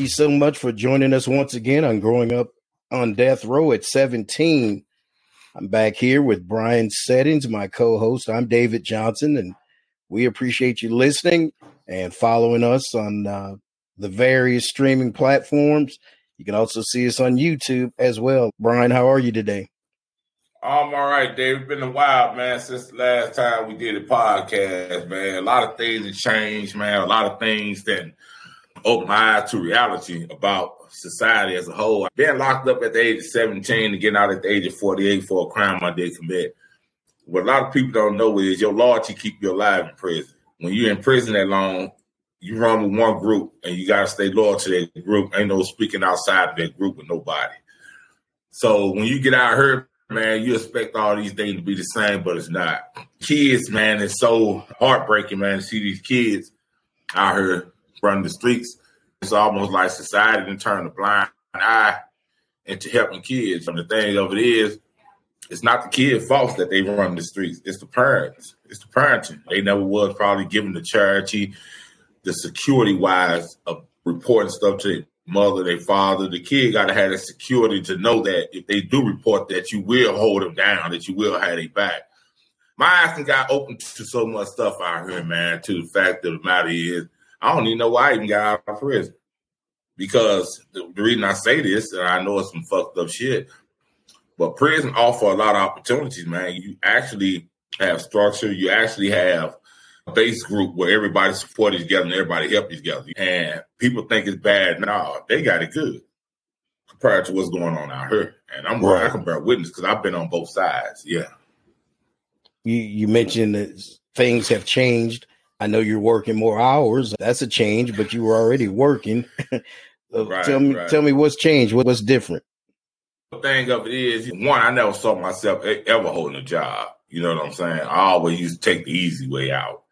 You so much for joining us once again on Growing Up on Death Row at 17. I'm back here with Bryan Seddens, my co host. I'm David Johnson, and we appreciate you listening and following us on uh, the various streaming platforms. You can also see us on YouTube as well. Bryan, how are you today? I'm all right, Dave. It's been a while, man, since the last time we did a podcast, man. A lot of things have changed, man. A lot of things that opened my eyes to reality about society as a whole. Being locked up at the age of 17 and getting out at the age of 48 for a crime I did commit. What a lot of people don't know is your loyalty keep you alive in prison. When you're in prison that long, you run with one group and you gotta stay loyal to that group. Ain't no speaking outside of that group with nobody. So when you get out here, man, you expect all these things to be the same, but it's not. Kids, man, it's so heartbreaking, man, to see these kids out here running the streets. It's almost like society can turn a blind eye into helping kids. And the thing of it is, it's not the kid's fault that they run the streets. It's the parents. It's the parenting. They never was probably given the charity, the security wise of reporting stuff to their mother, their father. The kid got to have the security to know that if they do report that you will hold them down, that you will have their back. My eyes got open to so much stuff out here, man. To the fact of the matter is, I don't even know why I even got out of prison. Because the, the reason I say this, and I know it's some fucked up shit, but prison offer a lot of opportunities, man. You actually have structure. You actually have a base group where everybody support each other and everybody help each other. And people think it's bad. No, they got it good compared to what's going on out here. And I'm right. I can bear witness because I've been on both sides. Yeah. You you mentioned that things have changed. I know you're working more hours. That's a change, but you were already working. right, tell me, right. tell me what's changed. what's different? The thing of it is, one, I never saw myself ever holding a job. You know what I'm saying? I always used to take the easy way out.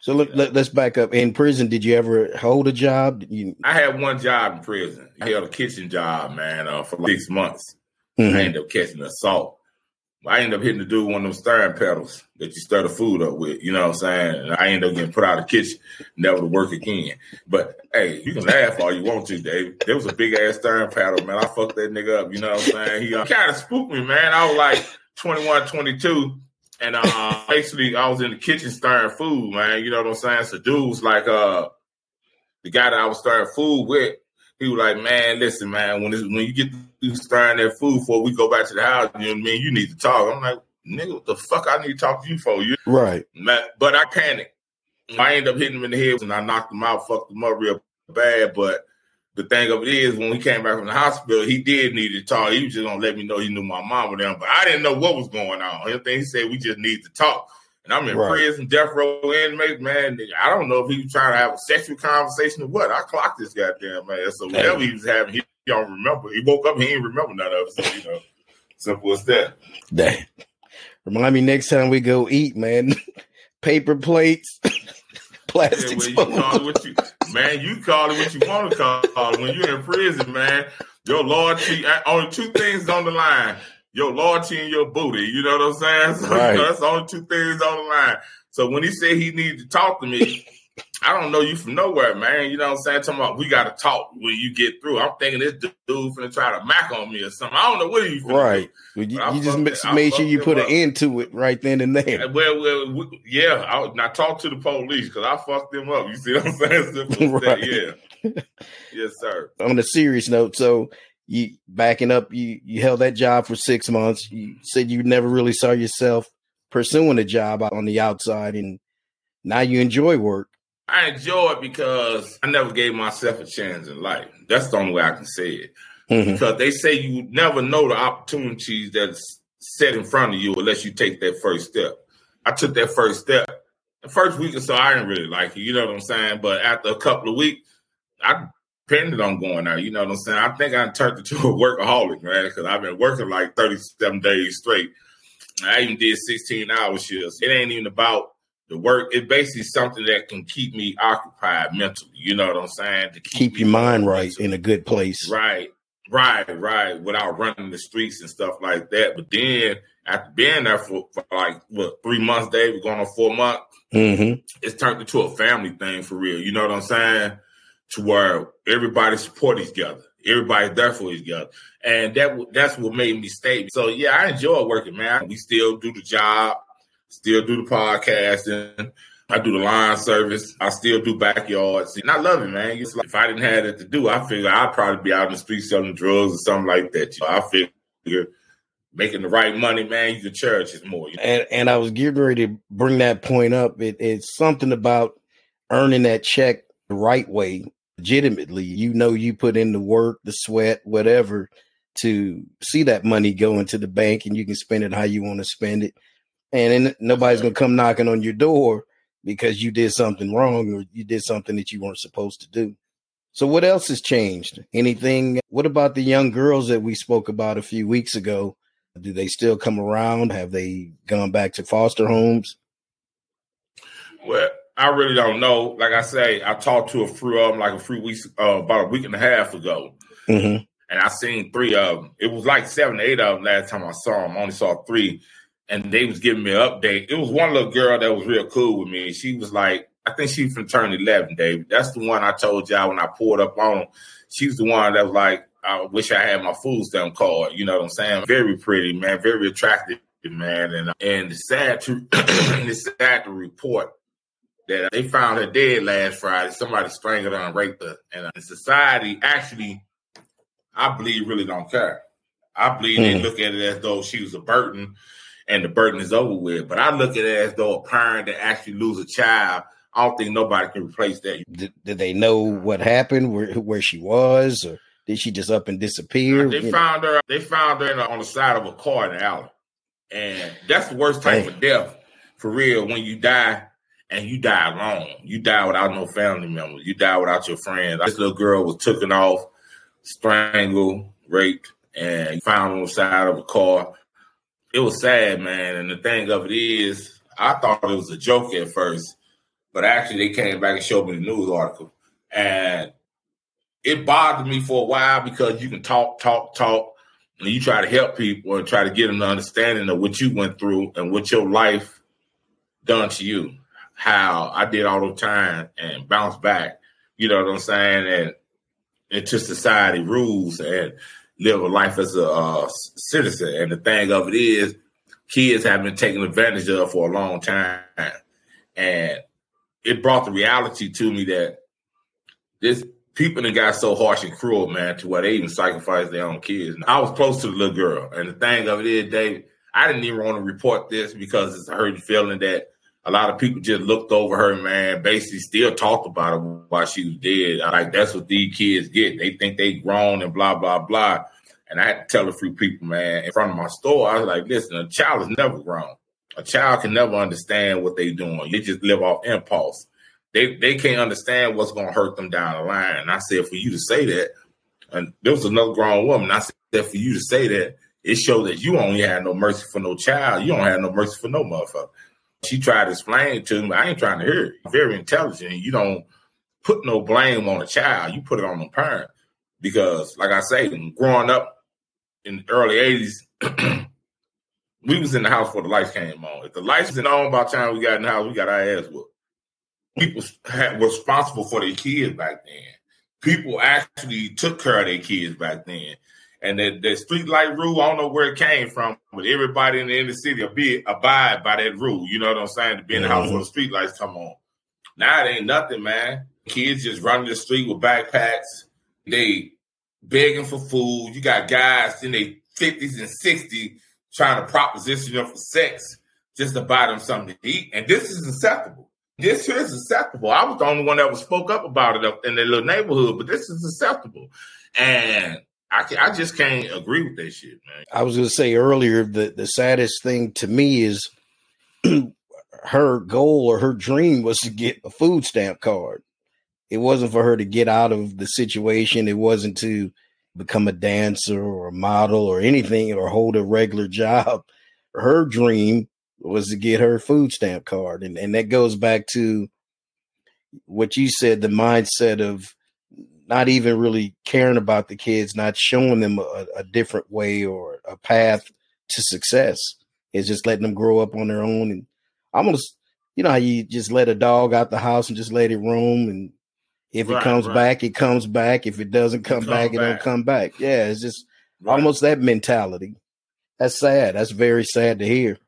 So look, let, us back up. In prison, did you ever hold a job? You... I had one job in prison. I held a kitchen job, man, uh, for six months. Mm-hmm. I ended up catching assault. I ended up hitting the dude one of them stirring pedals that you stir the food up with. You know what I'm saying? And I ended up getting put out of the kitchen, never to work again. But hey, you can laugh all you want to, Dave. There was a big ass stirring paddle, man. I fucked that nigga up. You know what I'm saying? He uh, kind of spooked me, man. I was like 21, 22. And uh, basically, I was in the kitchen stirring food, man. You know what I'm saying? So, dudes like uh, the guy that I was stirring food with, he was like, "Man, listen, man. When when you get through stirring that food before we go back to the house, you know what I mean? You need to talk." I'm like, "Nigga, what the fuck? I need to talk to you for you?" Right. But I panicked. I ended up hitting him in the head and I knocked him out, fucked him up real bad. But the thing of it is, when we came back from the hospital, he did need to talk. He was just gonna let me know he knew my mom was down, but I didn't know what was going on. He said, we just need to talk. And I'm in right. prison, death row inmate, man. I don't know if he was trying to have a sexual conversation or what. I clocked this goddamn man. So whatever he was having, he don't remember. He woke up, he didn't remember none of it. So, you know, simple as that. Damn. Remind me next time we go eat, man. Paper plates, plastic yeah, well, you you, Man, you call it what you want to call it. When you're in prison, man, your loyalty, uh, only two things on the line your loyalty and your booty. You know what I'm saying? So right. you know, that's the only two things on the line. So when he said he needed to talk to me, I don't know you from nowhere, man. You know what I'm saying? Talking about we got to talk when you get through. I'm thinking this dude finna try to mack on me or something. I don't know what he's right. Well, you, you just made sure you put an end to it right then and there. Uh, well, well, yeah. I, I talked to the police because I fucked them up. You see what I'm saying? right. Yeah. yes, sir. On a serious note, so you backing up you you held that job for six months. You said you never really saw yourself pursuing a job on the outside and now you enjoy work. I enjoy it because i never gave myself a chance in life. That's the only way i can say it. Mm-hmm. because they say you never know the opportunities that's set in front of you unless you take that first step. I took that first step. The first week or so i didn't really like it you know what i'm saying? But after a couple of weeks I depending on going out. You know what I'm saying? I think I turned into a workaholic, man, because I've been working like 37 days straight. I even did 16 hour shifts. It ain't even about the work. It's basically something that can keep me occupied mentally. You know what I'm saying? To keep, keep your mind right mentally. in a good place. Right, right, right. Without running the streets and stuff like that. But then after being there for, for like what three months, Dave, going on four months, mm-hmm. it's turned into a family thing for real. You know what I'm saying? To where everybody support each other. Everybody's there for each other. And that that's what made me stay. So yeah, I enjoy working, man. We still do the job, still do the podcasting. I do the line service. I still do backyards. And I love it, man. Like, if I didn't have it to do, I figure I'd probably be out in the street selling drugs or something like that. I figure making the right money, man, you can charge it more. You know? And and I was getting ready to bring that point up. It, it's something about earning that check the right way, legitimately. You know, you put in the work, the sweat, whatever, to see that money go into the bank, and you can spend it how you want to spend it. And then nobody's gonna come knocking on your door because you did something wrong or you did something that you weren't supposed to do. So what else has changed? Anything? What about the young girls that we spoke about a few weeks ago? Do they still come around? Have they gone back to foster homes? Well, I really don't know. Like I say, I talked to a few of them like a few weeks, uh, about a week and a half ago, mm-hmm. and I seen three of them. It was like seven, eight of them last time I saw them. I only saw three, and they was giving me an update. It was one little girl that was real cool with me. She was like, I think she from turn eleven, David. That's the one I told y'all when I pulled up on. She's the one that was like, I wish I had my food stamp card. You know what I'm saying? Very pretty, man. Very attractive, man. And and it's sad to it's sad to report that they found her dead last Friday. Somebody strangled her and raped her. And uh, society actually, I believe, really don't care. I believe mm. they hmm. look at it as though she was a burden and the burden is over with. But I look at it as though a parent that actually lose a child, I don't think nobody can replace that. Did, did they know what happened, where where she was, or did she just up and disappear? they found her. They found her on the side of a car in the alley, and that's the worst type of death for real. When you die and you die alone, you die without no family members, you die without your friends. This little girl was taken off, strangled, raped, and found on the side of a car it was sad, man. And the thing of it is, I thought it was a joke at first, but actually they came back and showed me the news article, and it bothered me for a while because you can talk, talk, talk, and you try to help people and try to get them to understanding of what you went through and what your life done to you. How I did all the time and bounce back. You know what I'm saying? And into society rules and live a life as a uh, citizen. And the thing of it is, kids have been taken advantage of for a long time. And it brought the reality to me that this people that got so harsh and cruel, man, to where they even sacrifice their own kids. And I was close to the little girl. And the thing of it is, Dave, I didn't even want to report this because it's a hurt feeling that a lot of people just looked over her, man, basically still talked about her while she was dead. Like that's what these kids get. They think they grown and blah, blah, blah. And I had to tell a few people, man, in front of my store, I was like, listen, a child is never grown. A child can never understand what they're doing. You just live off impulse. They they can't understand what's gonna hurt them down the line. And I said, for you to say that, and there was another grown woman. I said, for you to say that, it showed that you only had no mercy for no child. You don't have no mercy for no motherfucker. She tried to explain it to me, I ain't trying to hear it. Very intelligent. You don't put no blame on a child. You put it on the parent. Because, like I say, growing up in the early 80s, we was in the house before the lights came on. If the lights was on by the time we got in the house, we got our ass whooped. People were responsible for their kids back then. People actually took care of their kids back then. And the, the street light rule, I don't know where it came from, but everybody in the inner city be abide by that rule. You know what I'm saying? To be in the mm-hmm. house where the street lights come on. Now it ain't nothing, man. Kids just running the street with backpacks. They begging for food. You got guys in their 50s and 60s trying to proposition them for sex just to buy them something to eat. And this is acceptable. This is acceptable. I was the only one that was spoke up about it up in the little neighborhood, but this is acceptable. And I, can, I just can't agree with that shit, man. I was to say earlier that the saddest thing to me is her goal or her dream was to get a food stamp card. It wasn't for her to get out of the situation. It wasn't to become a dancer or a model or anything or hold a regular job. Her dream was to get her food stamp card. And, and that goes back to what you said the mindset of not even really caring about the kids, not showing them a, a different way or a path to success. It's just letting them grow up on their own. And almost, you know, how you just let a dog out the house and just let it roam and If right, it comes right. back, it comes back. If it doesn't come, back, back, it don't come back. Yeah, it's just right. almost that mentality. That's sad. That's very sad to hear.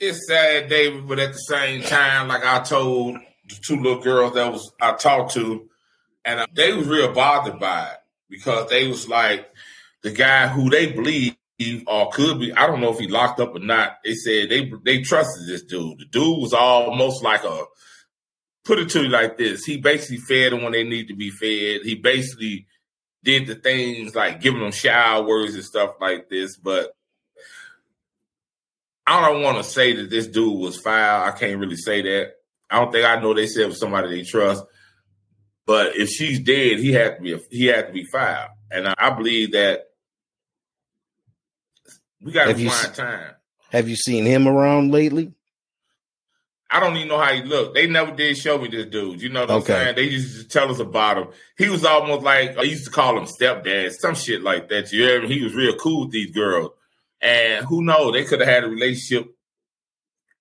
It's sad, David, but at the same time, like I told the two little girls that was I talked to, and uh, they was real bothered by it because they was like the guy who they believe or could be. I don't know if he locked up or not. They said they they trusted this dude. The dude was almost like a put it to you like this. He basically fed them when they need to be fed. He basically did the things like giving them showers and stuff like this. But I don't want to say that this dude was foul. I can't really say that. I don't think I know they said was somebody they trust. But if she's dead, he had to be he had to be fired, And I believe that we got to find time. Have you seen him around lately? I don't even know how he looked. They never did show me this dude. You know what okay. I'm saying? They used to tell us about him. He was almost like I used to call him stepdad, some shit like that. You hear He was real cool with these girls. And who knows? They could have had a relationship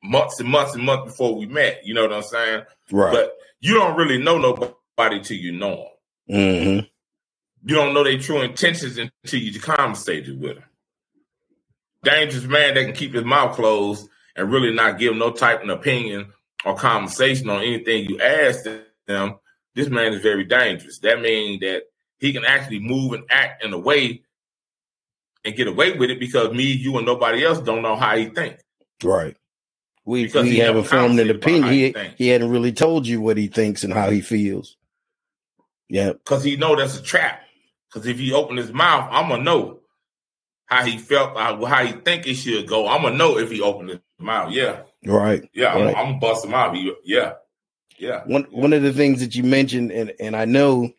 months and months and months before we met. You know what I'm saying? Right. But you don't really know nobody till you know them. Mm-hmm. You don't know their true intentions until you conversated with them. Dangerous man that can keep his mouth closed and really not give no type of opinion or conversation on anything you ask them, this man is very dangerous. That means that he can actually move and act in a way and get away with it because me, you, and nobody else don't know how he think. Right. We because we haven't formed an opinion. He, he, he hadn't really told you what he thinks and how he feels. Yeah. Because he know that's a trap. Because if he open his mouth, I'm gonna know how he felt, how, how he think it should go. I'm gonna know if he opened his mouth. Yeah. Right. Yeah. I'm, right. I'm gonna bust him out. Yeah. Yeah. One one of the things that you mentioned, and and I know,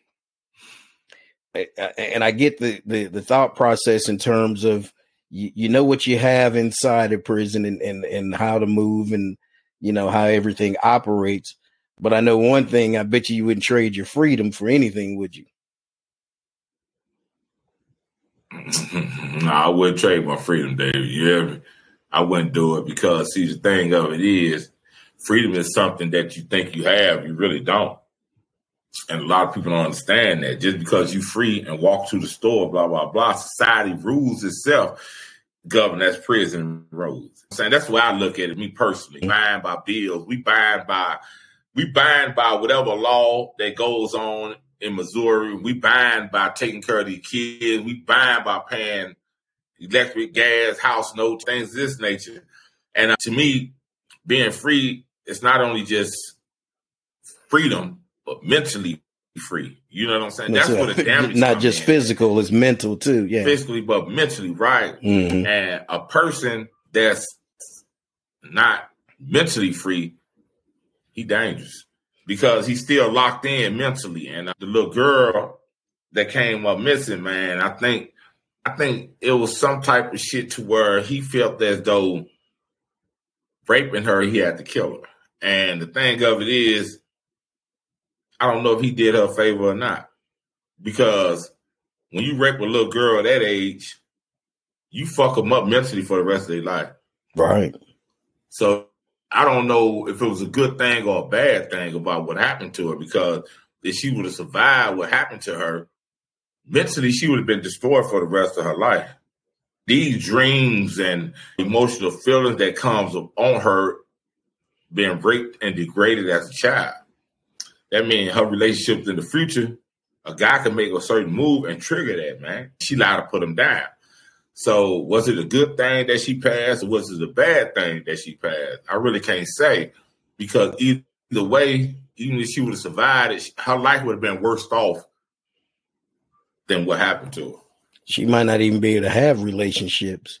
and I get the the, the thought process in terms of you, you know what you have inside a prison and, and and how to move and you know how everything operates. But I know one thing. I bet you you wouldn't trade your freedom for anything, would you? no, I wouldn't trade my freedom, David. You I wouldn't do it because see the thing of it is freedom is something that you think you have, you really don't. And a lot of people don't understand that. Just because you free and walk to the store, blah, blah, blah, society rules itself govern as prison rules. I'm saying that's the way I look at it, me personally. Mm-hmm. Bind by bills. We bind by we bind by whatever law that goes on in Missouri. We bind by taking care of these kids. We bind by paying electric, gas, house notes, things of this nature. And uh, to me, being free is not only just freedom, but mentally free. You know what I'm saying? That's what the damage. Not just physical, it's mental too. Yeah, physically, but mentally, right? Mm-hmm. And a person that's not mentally free, he dangerous because he's still locked in mentally. And uh, the little girl that came up missing, man, I think, I think it was some type of shit to where he felt as though raping her, he had to kill her. And the thing of it is, I don't know if he did her a favor or not, because when you rape a little girl at that age, you fuck them up mentally for the rest of their life. Right. So I don't know if it was a good thing or a bad thing about what happened to her because if she would have survived what happened to her, mentally she would have been destroyed for the rest of her life. These dreams and emotional feelings that comes on her being raped and degraded as a child. That means her relationships in the future, a guy can make a certain move and trigger that, man. She lied to put him down. So was it a good thing that she passed or was it a bad thing that she passed? I really can't say because either way, even if she would have survived it, her life would have been worse off than what happened to her. She might not even be able to have relationships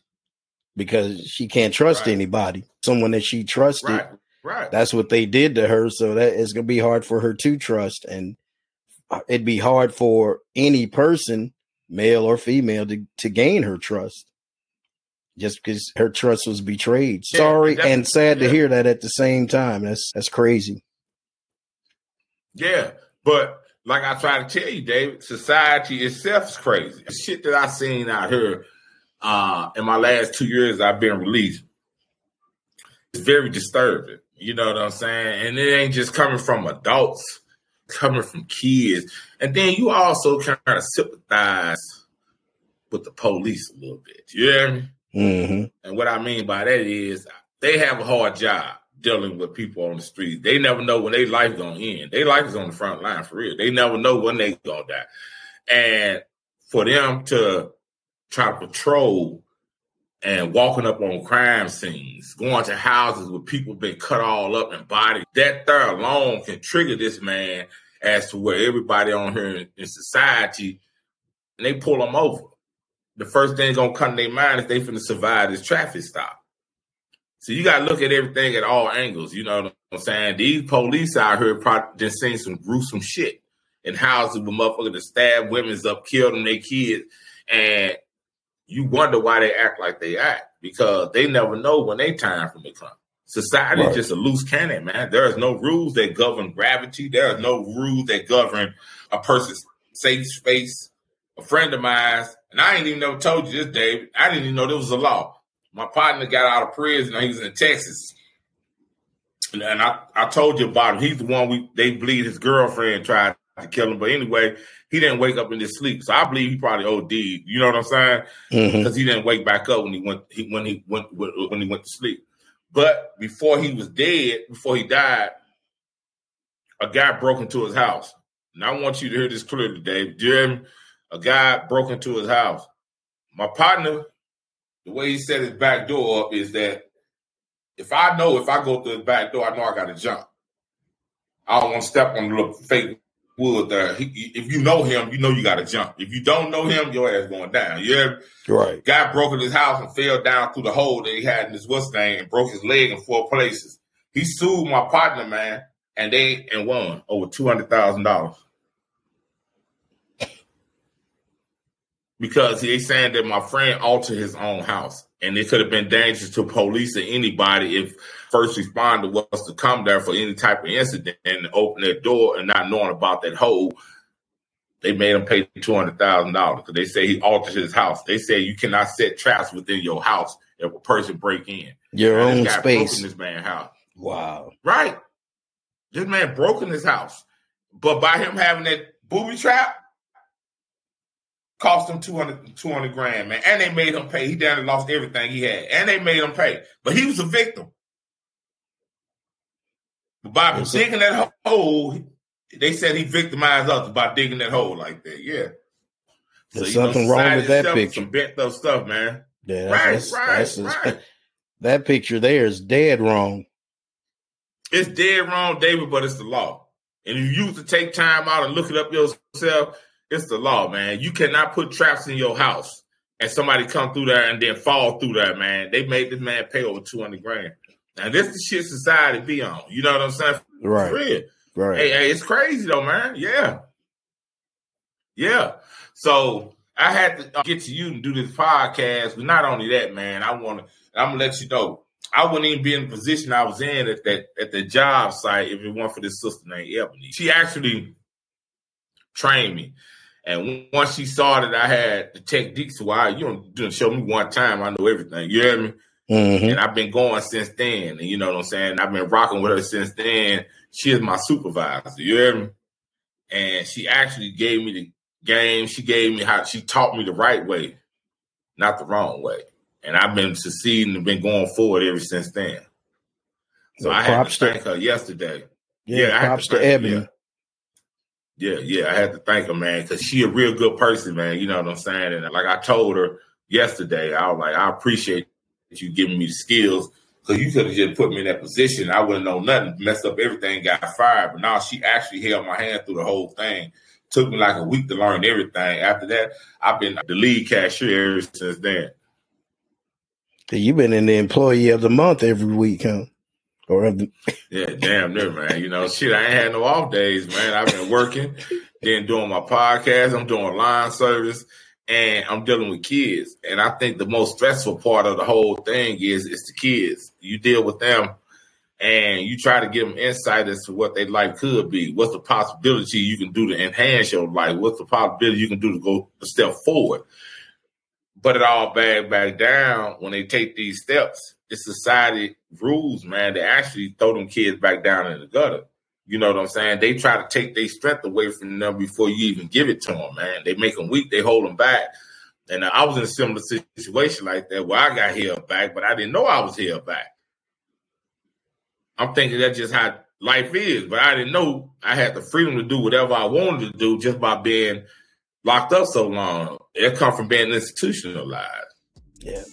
because she can't trust right. anybody. Someone that she trusted. Right. right. That's what they did to her. So that it's gonna be hard for her to trust. And uh, it'd be hard for any person male or female, to, to gain her trust just because her trust was betrayed. Yeah, Sorry and sad yeah. to hear that at the same time. That's that's crazy. Yeah, but like I try to tell you, David, society itself is crazy. The shit that I seen out here uh, in my last two years I've been released. It's very disturbing. You know what I'm saying? And it ain't just coming from adults coming from kids. And then you also kind of sympathize with the police a little bit. You? Mm-hmm. And what I mean by that is they have a hard job dealing with people on the street. They never know when their life gonna end. Their life is on the front line for real. They never know when they gonna die. And for them to try to patrol and walking up on crime scenes, going to houses where people been cut all up and bodied, that there alone can trigger this man as to where everybody on here in, in society, and they pull them over. The first thing gonna come to their mind is they finna survive this traffic stop. So you gotta look at everything at all angles. You know what I'm saying? These police out here probably just seen some gruesome shit in houses with motherfuckers that stab women's up, kill them, their kids, and you wonder why they act like they act because they never know when they time from the come. Society right. is just a loose cannon, man. There is no rules that govern gravity. There are no rules that govern a person's safe space. A friend of mine, and I ain't even never told you this, Dave. I didn't even know there was a law. My partner got out of prison. He was in Texas, and, and I, I told you about him. He's the one we they believe his girlfriend tried to kill him. But anyway, he didn't wake up in his sleep. So I believe he probably OD'd. You know what I'm saying? Because mm-hmm. he didn't wake back up when he went he, when he went when he went to sleep. But before he was dead, before he died, a guy broke into his house. And I want you to hear this clearly, Dave. Jim, a guy broke into his house. My partner, the way he set his back door up is that if I know if I go through the back door, I know I got to jump. I don't want to step on the little fake wood there. Uh, he, if you know him, you know you got to jump. If you don't know him, your ass going down. Yeah, right. Guy broke in his house and fell down through the hole that he had in his what's name and broke his leg in four places. He sued my partner, man, and they and won over two hundred thousand dollars. because he's saying that my friend altered his own house and it could have been dangerous to police or anybody if first responder was to come there for any type of incident and open their door and not knowing about that hole. They made him pay two hundred thousand dollars because they say he altered his house. They say you cannot set traps within your house if a person break in. Your own space. this man house. Wow. Right. This man broke in his house, but by him having that booby trap, cost him 200, 200 grand, man. And they made him pay. He down and lost everything he had. And they made him pay. But he was a victim. But by yes, digging that hole, they said he victimized us by digging that hole like that. Yeah. There's something know, wrong with that picture. Some bent up stuff, man. Yeah, right, that's, right, that's right. that picture there is dead wrong. It's dead wrong, David, but it's the law. And if you used to take time out and look it up yourself, it's the law, man. You cannot put traps in your house and somebody come through there and then fall through there, man. They made this man pay over 200 grand. Now, this the shit society be on. You know what I'm saying? Right. Real. Right. Hey, hey, it's crazy though, man. Yeah. Yeah. So I had to uh, get to you and do this podcast. But not only that, man, I want to, I'm to let you know, I wouldn't even be in the position I was in at that at the job site if it weren't for this sister named Ebony. She actually trained me. And once she saw that I had the techniques, why you don't, show me one time, I know everything. You hear me? Mm-hmm. And I've been going since then. And you know what I'm saying? I've been rocking with her since then. She is my supervisor. You hear me? And she actually gave me the game. She gave me how she taught me the right way, not the wrong way. And I've been succeeding and been going forward ever since then. So well, I had to thank to, her yesterday. Yeah, yeah props to Ebony. Yeah, yeah, I had to thank her, man, because she a real good person, man. You know what I'm saying? And like I told her yesterday, I was like, I appreciate you giving me the skills because you could have just put me in that position. I wouldn't know nothing, messed up everything, got fired. But now she actually held my hand through the whole thing. Took me like a week to learn everything. After that, I've been the lead cashier ever since then. You've been in the employee of the month every week, huh? Or the- yeah, damn near, man. You know, shit, I ain't had no off days, man. I've been working, then doing my podcast. I'm doing line service, and I'm dealing with kids. And I think the most stressful part of the whole thing is it's the kids. You deal with them, and you try to give them insight as to what their life could be. What's the possibility you can do to enhance your life? What's the possibility you can do to go a step forward? But it all back back down when they take these steps it's society rules, man, They actually throw them kids back down in the gutter. You know what I'm saying? They try to take their strength away from them before you even give it to them, man. They make them weak, they hold them back. And I was in a similar situation like that where I got held back, but I didn't know I was held back. I'm thinking that's just how life is, but I didn't know I had the freedom to do whatever I wanted to do just by being locked up so long. It come from being institutionalized. Yeah.